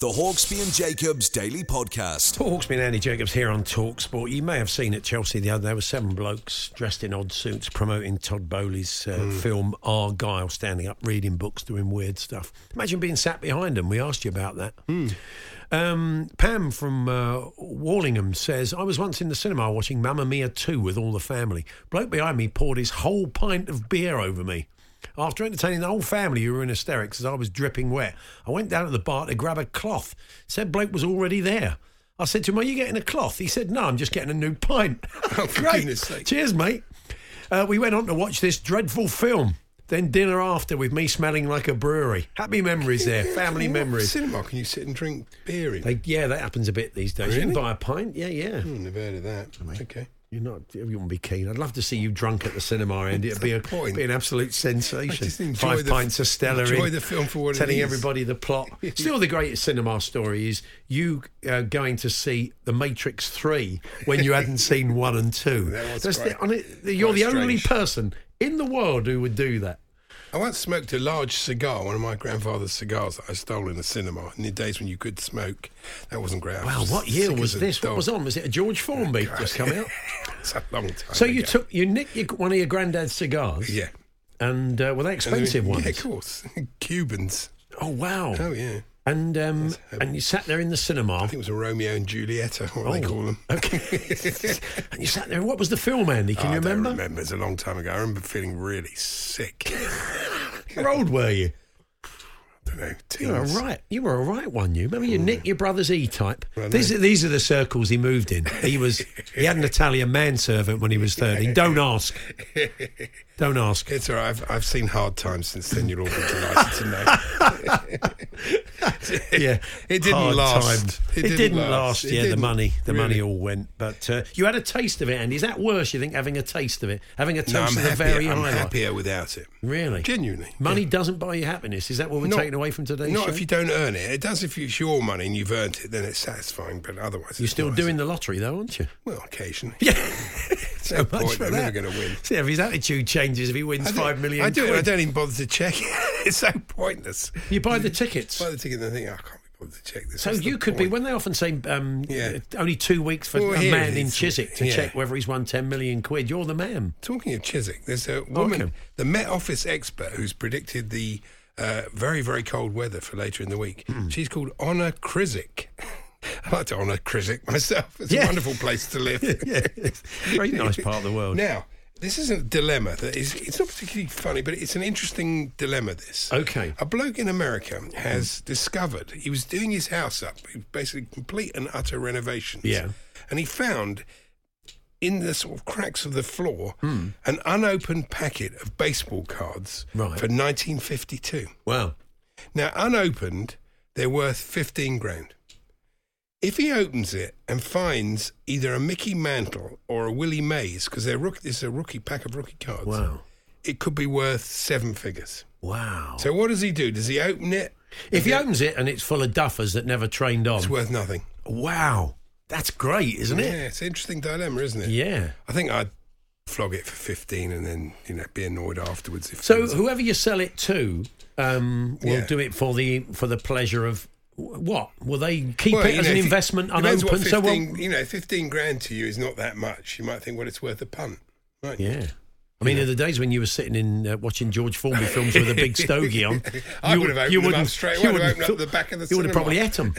The Hawksbee and Jacobs Daily Podcast. Paul Hawksbee and Andy Jacobs here on Talk Sport. You may have seen at Chelsea the other day, there were seven blokes dressed in odd suits promoting Todd Boehly's uh, film Argylle, standing up, reading books, doing weird stuff. Imagine being sat behind them. We asked you about that. Um, Pam from uh, Warlingham says, I was once in the cinema watching Mamma Mia 2 with all the family. Bloke behind me poured his whole pint of beer over me. After entertaining the whole family who were in hysterics as I was dripping wet, I went down to the bar to grab a cloth. Said bloke was already there. I said to him, Are you getting a cloth? He said, No, I'm just getting a new pint. Oh, for Great. goodness sake. Cheers, mate. Uh, we went on to watch this dreadful film. Then dinner after with me smelling like a brewery. Happy memories there, family memories. Cinema? Can you sit and drink beer in? They, yeah, that happens a bit these days. You can Really? buy a pint. Yeah, yeah. Hmm, never heard of that. Okay. You're not. You wouldn't be keen. I'd love to see you drunk at the cinema, and It'd be a, point? be an absolute sensation. I just enjoy Five the- pints of Stella. enjoy in, the film for what it telling everybody the plot. Still, the greatest cinema story is you uh, going to see The Matrix Three when you hadn't seen one and two. That was That's great. the- on it- you're Quite the only person in the world who would do that. I once smoked a large cigar, one of my grandfather's cigars that I stole in the cinema. In the days when you could smoke, that wasn't great. Wow, was what year was as a this? What was on? Was it a George Formby just come out? It's a long time. So you took you nicked your, one of your granddad's cigars, yeah, and uh, were they then- expensive ones? Yeah, of course. Cubans. Oh wow! Oh yeah. And um, Yes, um, and you sat there in the cinema. I think it was a Romeo and Julieta, what they Oh, call them. Okay. and you sat there. What was the film, Andy? Can Oh, you I don't remember? remember. It's a long time ago. I remember feeling really sick. How old were you? know, You were a right. You were a right one. You remember you Nick your brother's E type. These are these are the circles he moved in. He was he had an Italian manservant when he was thirteen. Don't ask. Don't ask. It's all right. I've, I've seen hard times since then. You'll all be delighted to know. Yeah, It didn't hard last. It It, didn't didn't, last. last. It Yeah, the didn't, money, the really. money all went. But uh, you had a taste of it, Andy. Is that worse? You think having a taste of it, having a taste No, I'm of the happier. very I'm high life? happier without it. Really, Genuinely. money doesn't buy you happiness. Is that what we're Not- taking away from today's Not show? if you don't earn it. It does if it's your money and you've earned it, then it's satisfying. But otherwise, You're still doing the lottery, though, aren't you? well, occasionally. Yeah. No much point. for They're that. never going to win. See if his attitude changes if he wins five million. I do. I don't even bother to check it. it's so pointless. You buy the tickets. Buy the ticket and think, oh, I can't be bothered to check this. So What's the you could be when they often say um, Yeah. only two weeks for Well, a man in. Chiswick to Yeah. check whether he's won ten million quid. You're the man. Talking of Chiswick, there's a woman, Okay. the Met Office expert, who's predicted the uh, very, very cold weather for later in the week. Hmm. She's called Honor Krizik. I like to honour Krizik myself. It's Yeah. a wonderful place to live. yeah, it's a very nice part of the world. Now, this isn't a dilemma that is, it's not particularly funny, but it's an interesting dilemma, this. Okay. A bloke in America has discovered, he was doing his house up, basically complete and utter renovations. Yeah. And he found in the sort of cracks of the floor Hmm. an unopened packet of baseball cards Right. for 1952. Wow. Now, unopened, they're worth 15 grand. If he opens it and finds either a Mickey Mantle or a Willie Mays, because they're rook- this is a rookie pack of rookie cards, Wow. it could be worth seven figures. Wow. So what does he do? Does he open it? if he opens it and it's full of duffers that never trained on, It's worth nothing. wow, that's great, isn't it? Yeah, it's an interesting dilemma, isn't it? Yeah. I think I'd flog it for 15 and then, you know, be annoyed afterwards. If So whoever you sell it to um, will Yeah. do it for the for the pleasure of what? Will they keep Well, it as know, an investment unopened? So 15, well, you know, 15 grand to you is not that much. You might think, well, it's worth a punt. Right. yeah. I mean, in the days when you were sitting in uh, watching George Formby films with a big stogie on, I you- would have opened you wouldn't- straight you away. Have wouldn't the back of the You would have probably ate them.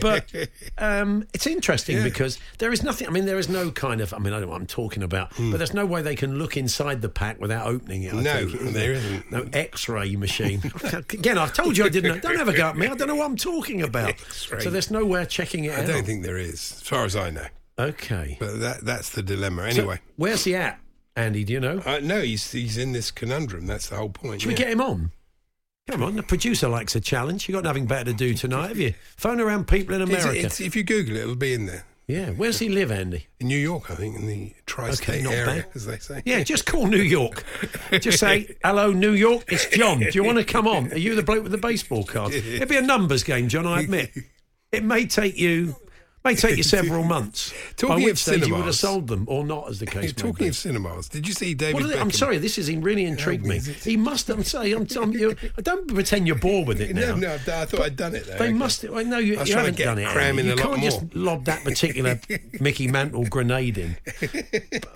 But um, it's interesting Yeah. because there is nothing. I mean, there is no kind of. I mean, I don't know what I'm talking about, but there's no way they can look inside the pack without opening it. I Hmm. No, is there isn't. No X-ray machine. Again, I've told you I didn't. know. Don't ever go at me. I don't know what I'm talking about. X-ray. So there's nowhere checking it I out. don't think there is, as far as I know. Okay. But that that's the dilemma. So Anyway, where's he at, Andy? Do you know? uh, no, he's he's in this conundrum. That's the whole point. Should we get him on? Come on, the producer likes a challenge. You've got nothing better to do tonight, have you? Phone around people in America. it's- if you Google it, it'll be in there. yeah, where's he live, Andy? In New York, I think, in the tri-state Okay, area, bad. as they say. Yeah, just call New York. Just say, hello, New York, it's John. Do you want to come on? Are you the bloke with the baseball card? It'd be a numbers game, John, I admit. It may take you may take you several months. Talking by of which stage you would have sold them, or not, as the case may talking of cinemas, did you see David I'm sorry, this has really intrigued me. He must. I'm sorry. I'm, I'm, you don't pretend you're bored with it now. No, no, I thought I'd done it. Though. They Okay. must. I know you, you haven't done it. cram Andy. in you a lot can't just lob that particular Mickey Mantle grenade in. But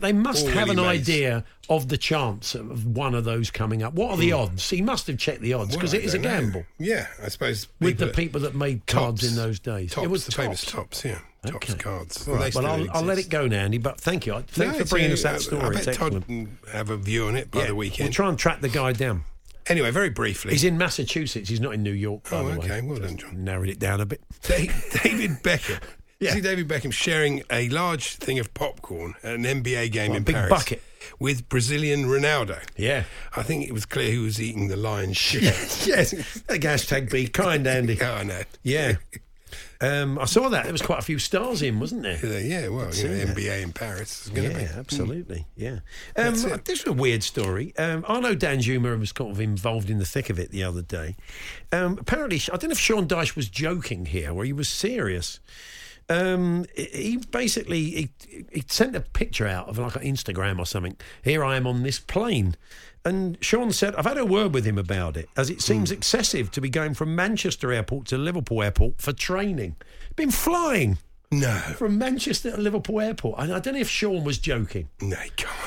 they must have an Mays. idea of the chance of one of those coming up. What are the odds? He must have checked the odds because I it is a don't know. gamble Yeah, I suppose with the people that made cards in those days. Topps, it was the famous Topps. Topps, yeah, Topps cards. They right, well, I'll, I'll let it go now, Andy. But thank you. Thanks No, for bringing uh, us that story. I It's bet Todd can have a view on it by Yeah, the weekend. We'll try and track the guy down. Anyway, very briefly, He's in Massachusetts. He's not in New York, by Oh, the way. okay. Well done, John. Narrowed it down a bit. Da- David Yeah. You see David Beckham sharing a large thing of popcorn at an NBA game a in big Paris bucket? with Brazilian Ronaldo. Yeah. I think it was clear who was eating the lion's share. yes. Hashtag be kind, Andy. Yeah, I know. Yeah. Um, I saw that. There was quite a few stars in, wasn't there? Yeah, well, you know. NBA in Paris is going to Yeah, be. absolutely. Yeah. Um, this is a weird story. Um, Dan Danjuma was kind of involved in the thick of it the other day. Um, apparently, I don't know if Sean Dyche was joking here, or he was serious. Um, he- basically he, he sent a picture out of like an Instagram or something. Here I am on this plane, and Sean said, "I've had a word with him about it, as it seems excessive to be going from Manchester Airport to Liverpool Airport for training. Been flying." No, From Manchester to Liverpool Airport. And I don't know if Sean was joking. no,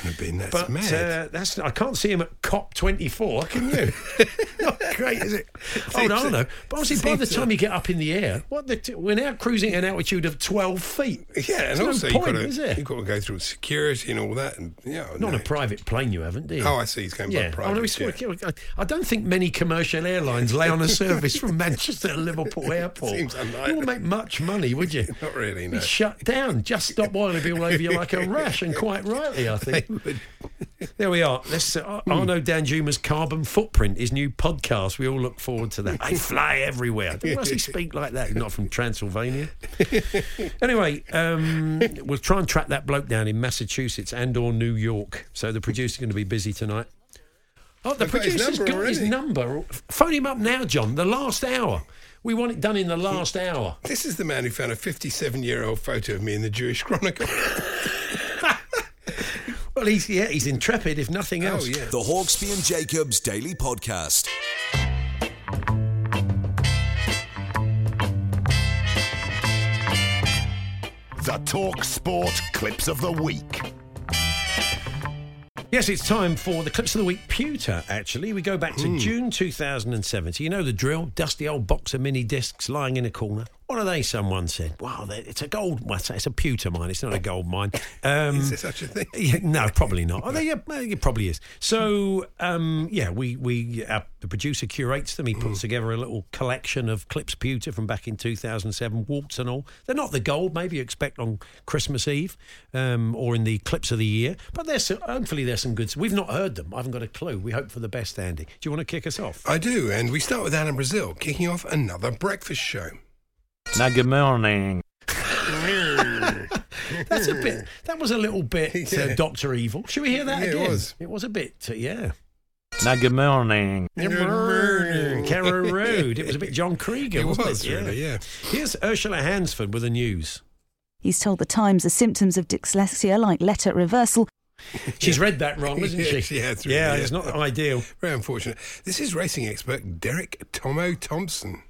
can't have been. That's But mad. uh, that's I can't see him at cop 24, can you? Not great, is it? Oh, no, no. But obviously, by the time you get up in the air, what the t- we're now cruising at an altitude of 12 feet. Yeah, and There's also no you've got to you've got to go through security and all that, and yeah, Not no. a private plane, you haven't, do you? Oh, I see. He's going by private. Oh, no, yeah. I don't think many commercial airlines lay on a service from Manchester to Liverpool Airport. Seems unlikely. You wouldn't make much money, would you? Not really, no. Be shut down. Just stop be all over you like a rash, and quite rightly, I think. There we are. This uh, Arnaut Danjuma's carbon footprint, his new podcast. We all look forward to that. I fly everywhere. Why does he speak like that? He's not from Transylvania. anyway, um, we'll try and track that bloke down in Massachusetts and or New York. So the producer's going to be busy tonight. Oh, the I've got his number got his number. Phone him up now, John. The last hour. We want it done in the last hour. This is the man who found a 57 year old photo of me in the Jewish Chronicle. Well, he's yeah, he's intrepid, if nothing oh, else. yeah. The Hawksbee and Jacobs Daily Podcast. The Talk Sport Clips of the Week. Yes, it's time for the clips of the week. Pewter, actually. We go back to hmm. June 2007. So you know the drill. Dusty old box of mini discs lying in a corner. What are they? Someone said. Wow, it's a gold. Well, it's a- pewter mine. It's not a gold mine. Um, Is there such a thing? yeah, no, probably not. Oh, they- yeah, it probably is. So, um, yeah, we we uh, the producer curates them. He puts together a little collection of clips pewter from back in 2007, waltz and all. They're not the gold maybe you expect on Christmas Eve um, or in the clips of the year, but there's some, hopefully there's some good. We've not heard them. I haven't got a clue. We hope for the best, Andy. Do you want to kick us off? I do, and we start with Alan Brazil kicking off another breakfast show. Now, good morning. That's a bit. That was a little bit uh, Doctor Evil. Should we hear that Yeah, it again? was. It was a bit. Uh, yeah. Now, good morning. Good morning. Carrow Road. It was a bit John Krieger, It wasn't was, it? really, yeah. Here's Ursula Hansford with the news. He's told the Times the symptoms of dyslexia, like letter reversal, She's read that wrong, hasn't she? she has Yeah, really, it's not ideal. Very unfortunate. This is racing expert Derek Tomo Thompson.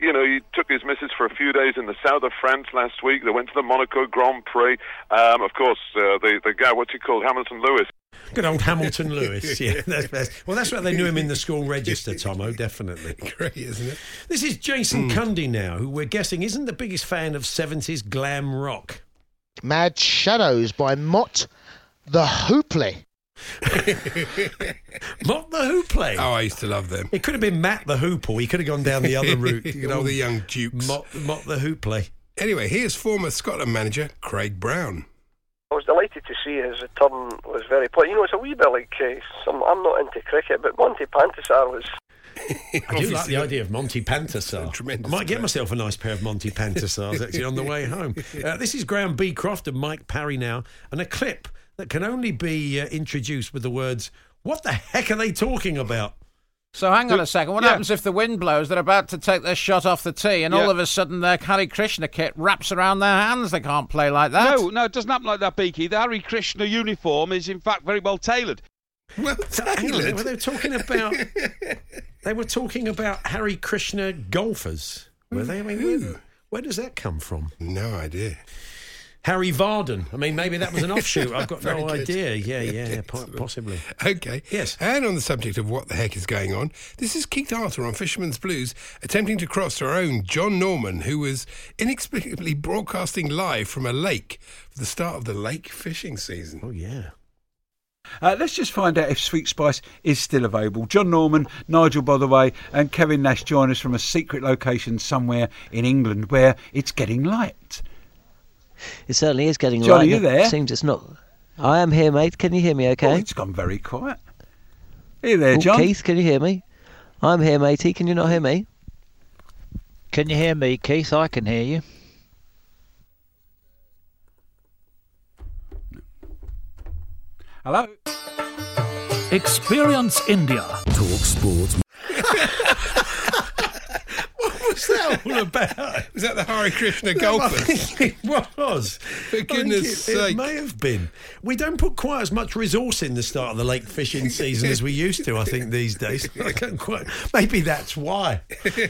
You know, he took his missus for a few days in the south of France last week. They went to the Monaco Grand Prix. Um, of course, uh, the the guy, what's he called, Hamilton Lewis. Good old Hamilton Lewis. Yeah, that's best. Well, that's why they knew him in the school register, Tomo, definitely. Great, isn't it? This is Jason Cundy now, who we're guessing isn't the biggest fan of 70s glam rock. Mad Shadows by Mott the Hoopley. Mott the Hoopley. Oh, I used to love them. It could have been Matt the Hoople. He could have gone down the other route. You All know, the young dukes. Mott, Mott the Hoopley. Anyway, here's former Scotland manager Craig Brown. I was delighted to see his return was very positive. You know, it's a wee bit like uh, some, I'm not into cricket, but Monty Pantasar was. I do like the idea of Monty Pantasar. Tremendous I might get myself a nice pair of Monty Pantasars actually on the way home. Uh, this is Graham Beecroft and Mike Parry now, and a clip that can only be uh, introduced with the words, What the heck are they talking about? So hang on a second. What Yeah. happens if the wind blows? They're about to take their shot off the tee, and Yeah. all of a sudden their Hare Krishna kit wraps around their hands. They can't play like that. No, no, it doesn't happen like that, Beaky. The Harry Krishna uniform is, in fact, very well tailored. Well, Hang on, they were they talking about they were talking about Harry Krishna golfers. Were they? I mean, where, where does that come from? No idea. Harry Vardon. I mean, maybe that was an offshoot. I've got no good. idea. Yeah, yeah, po- possibly. Okay. Yes. And on the subject of what the heck is going on, this is Keith Arthur on Fisherman's Blues attempting to cross to our own John Norman, who was inexplicably broadcasting live from a lake for the start of the lake fishing season. Oh, yeah. Uh, let's just find out if Sweet Spice is still available. John Norman, Nigel, by the way, and Kevin Nash join us from a secret location somewhere in England where it's getting light. It certainly is getting John, light. are you It? Seems it's not. I am here, mate. Can you hear me? Okay. Oh, it's gone very quiet. Hey there, Oh, John. Keith, can you hear me? I'm here, matey. Can you not hear me? Can you hear me, Keith? I can hear you. Hello. Experience India. Talk sport. What was that all about? Was that the Hare Krishna golfers? it was. For goodness it, it may have been. We don't put quite as much resource in the start of the lake fishing season as we used to. I think these days. I don't quite. Maybe that's why.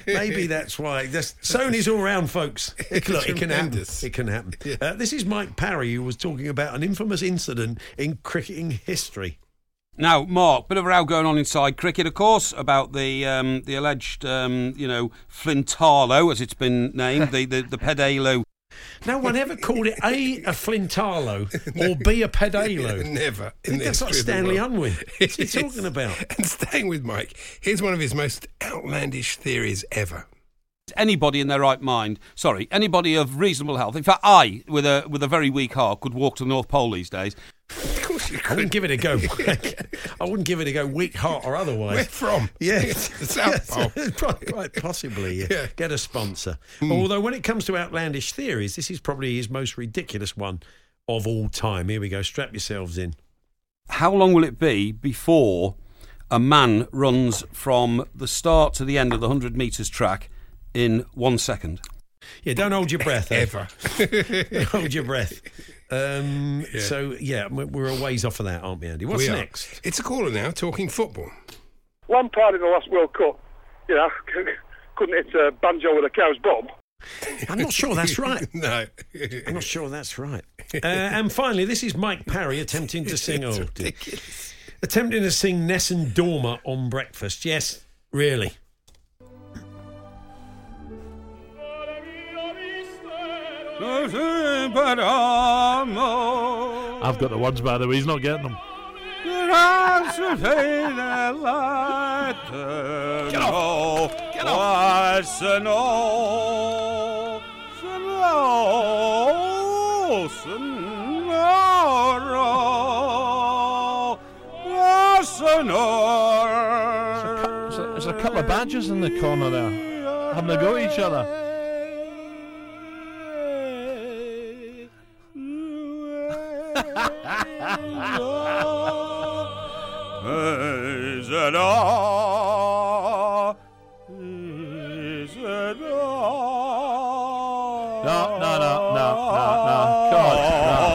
Maybe that's why. That's, Sony's all round, folks. It, look, it can happen. It can happen. Uh, this is Mike Parry, who was talking about an infamous incident in cricketing history. Now, Mark, bit of a row going on inside cricket, of course, about the um, the alleged, um, you know, Flintalo, as it's been named, the the, the pedalo. No one ever called it A, a Flintalo or B, a Pedalo. Never. I think the that's like history of the Stanley world. Unwin. What's he talking about? And staying with Mike, here's one of his most outlandish theories ever. Anybody in their right mind, sorry, anybody of reasonable health. In fact, I, with a with a very weak heart, could walk to the North Pole these days. Of course you I wouldn't give it a go. I wouldn't give it a go, weak heart or otherwise. Where from? Yeah, South Pole. quite, quite possibly. Yeah. Yeah. Get a sponsor. Hmm. Although, when it comes to outlandish theories, this is probably his most ridiculous one of all time. Here we go. Strap yourselves in. How long will it be before a man runs from the start to the end of the 100 metres track in one second? Yeah, don't hold your breath. eh? Ever. Hold your breath. Um, Yeah. So, yeah, we're we're a ways off of that, aren't we, Andy? What's We are. next? It's a caller now talking football. One part in the last World Cup, you know, couldn't hit a banjo with a cow's bum. I'm not sure that's right. no. I'm not sure that's right. Uh, and finally, this is Mike Parry attempting to sing. Oh, dear. ridiculous. attempting to sing Nessun Dorma on breakfast. Yes, really. I've got the words by the way. He's not getting them. Get off! Get off! There's a, couple of badgers in the corner there, having a go at each other. No, no, no, no, no, no. God, no.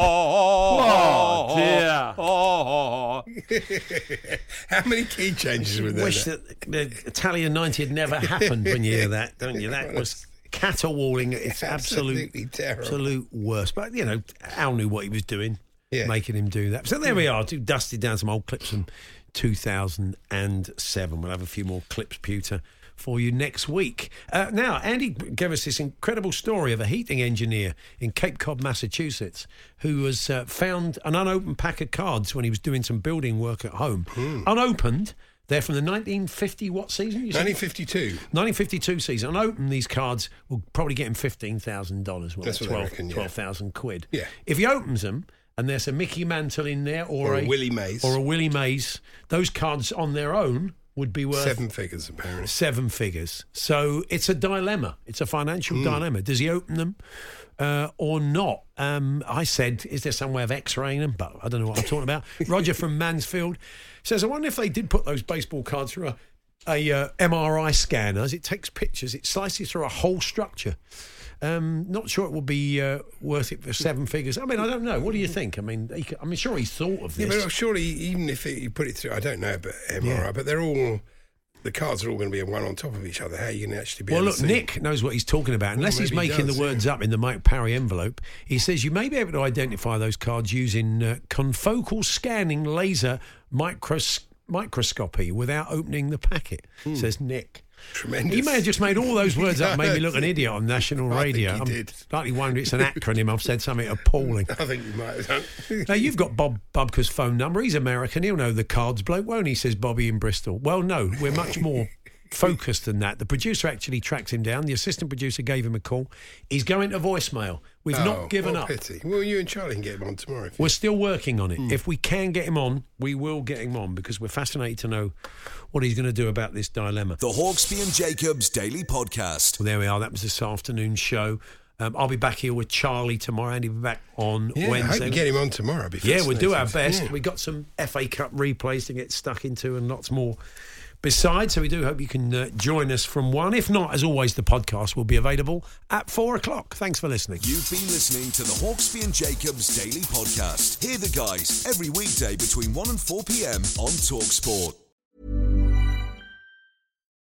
Oh, dear. How many key changes were there? Wish that the Italia 90 had never happened when you hear that, don't you? That was caterwauling at its absolute, Absolutely terrible. absolute worst. But, you know, Al knew what he was doing, Yeah. making him do that. So there we are. Dusted down some old clips from 2007. We'll have a few more clips, pewter, for you next week. Uh, now, Andy gave us this incredible story of a heating engineer in Cape Cod, Massachusetts, who was uh, found an unopened pack of cards when he was doing some building work at home. Unopened. They're from the 1950 what season? You said? 1952. 1952 season. Unopened, these cards will probably get him $15,000. Well, That's that's what I 12 yeah. 12,000 quid. Yeah. If he opens them and there's a Mickey Mantle in there or, Or a Willie Mays. or a Willie Mays, those cards on their own would be worth Seven figures, apparently. seven figures. So it's a dilemma. It's a financial dilemma. Does he open them uh, or not? Um, I said, is there some way of x-raying them? But I don't know what I'm talking about. Roger from Mansfield says, I wonder if they did put those baseball cards through a, a uh, MRI scanner. As it takes pictures, it slices through a whole structure. Um, not sure it will be uh, worth it for seven figures. I mean, I don't know. What do you think? I mean, he, I'm sure he thought of Yeah, this. but surely, even if you put it through, I don't know, but MRI, Yeah. but they're all, the cards are all going to be one on top of each other. How are you going to actually be Well, look? Nick knows what he's talking about. Unless he's maybe he making does, the words up in the Mike Parry envelope, he says you may be able to identify those cards using uh, confocal scanning laser micros- microscopy without opening the packet, says Nick. Tremendous. He may have just made all those words up, made me look an idiot on national I radio. I'm did. slightly wondering it's an acronym. I've said something appalling. I think you might have done. Now, you've got Bob Bubka's phone number. He's American. He'll know the cards bloke, won't he? Says Bobby in Bristol. Well, no, we're much more focused than that. The producer actually tracked him down. The assistant producer gave him a call. He's going to voicemail. We've Oh, not given what up. Pity. Well, you and Charlie can get him on tomorrow. If We're still working on it. Hmm. If we can get him on, we will get him on because we're fascinated to know what he's going to do about this dilemma. The Hawksbee and Jacobs Daily Podcast. Well, there we are. That was this afternoon's show. Um, I'll be back here with Charlie tomorrow. Andy will be back on Yeah, I Wednesday. hope you get him on tomorrow. Yeah, we'll do our best. Yeah. We got some FA Cup replays to get stuck into and lots more besides. So we do hope you can uh, join us from one. If not, as always, the podcast will be available at four o'clock. Thanks for listening. You've been listening to the Hawksbee and Jacobs Daily Podcast. Hear the guys every weekday between 1 and 4 p.m. on Talksport.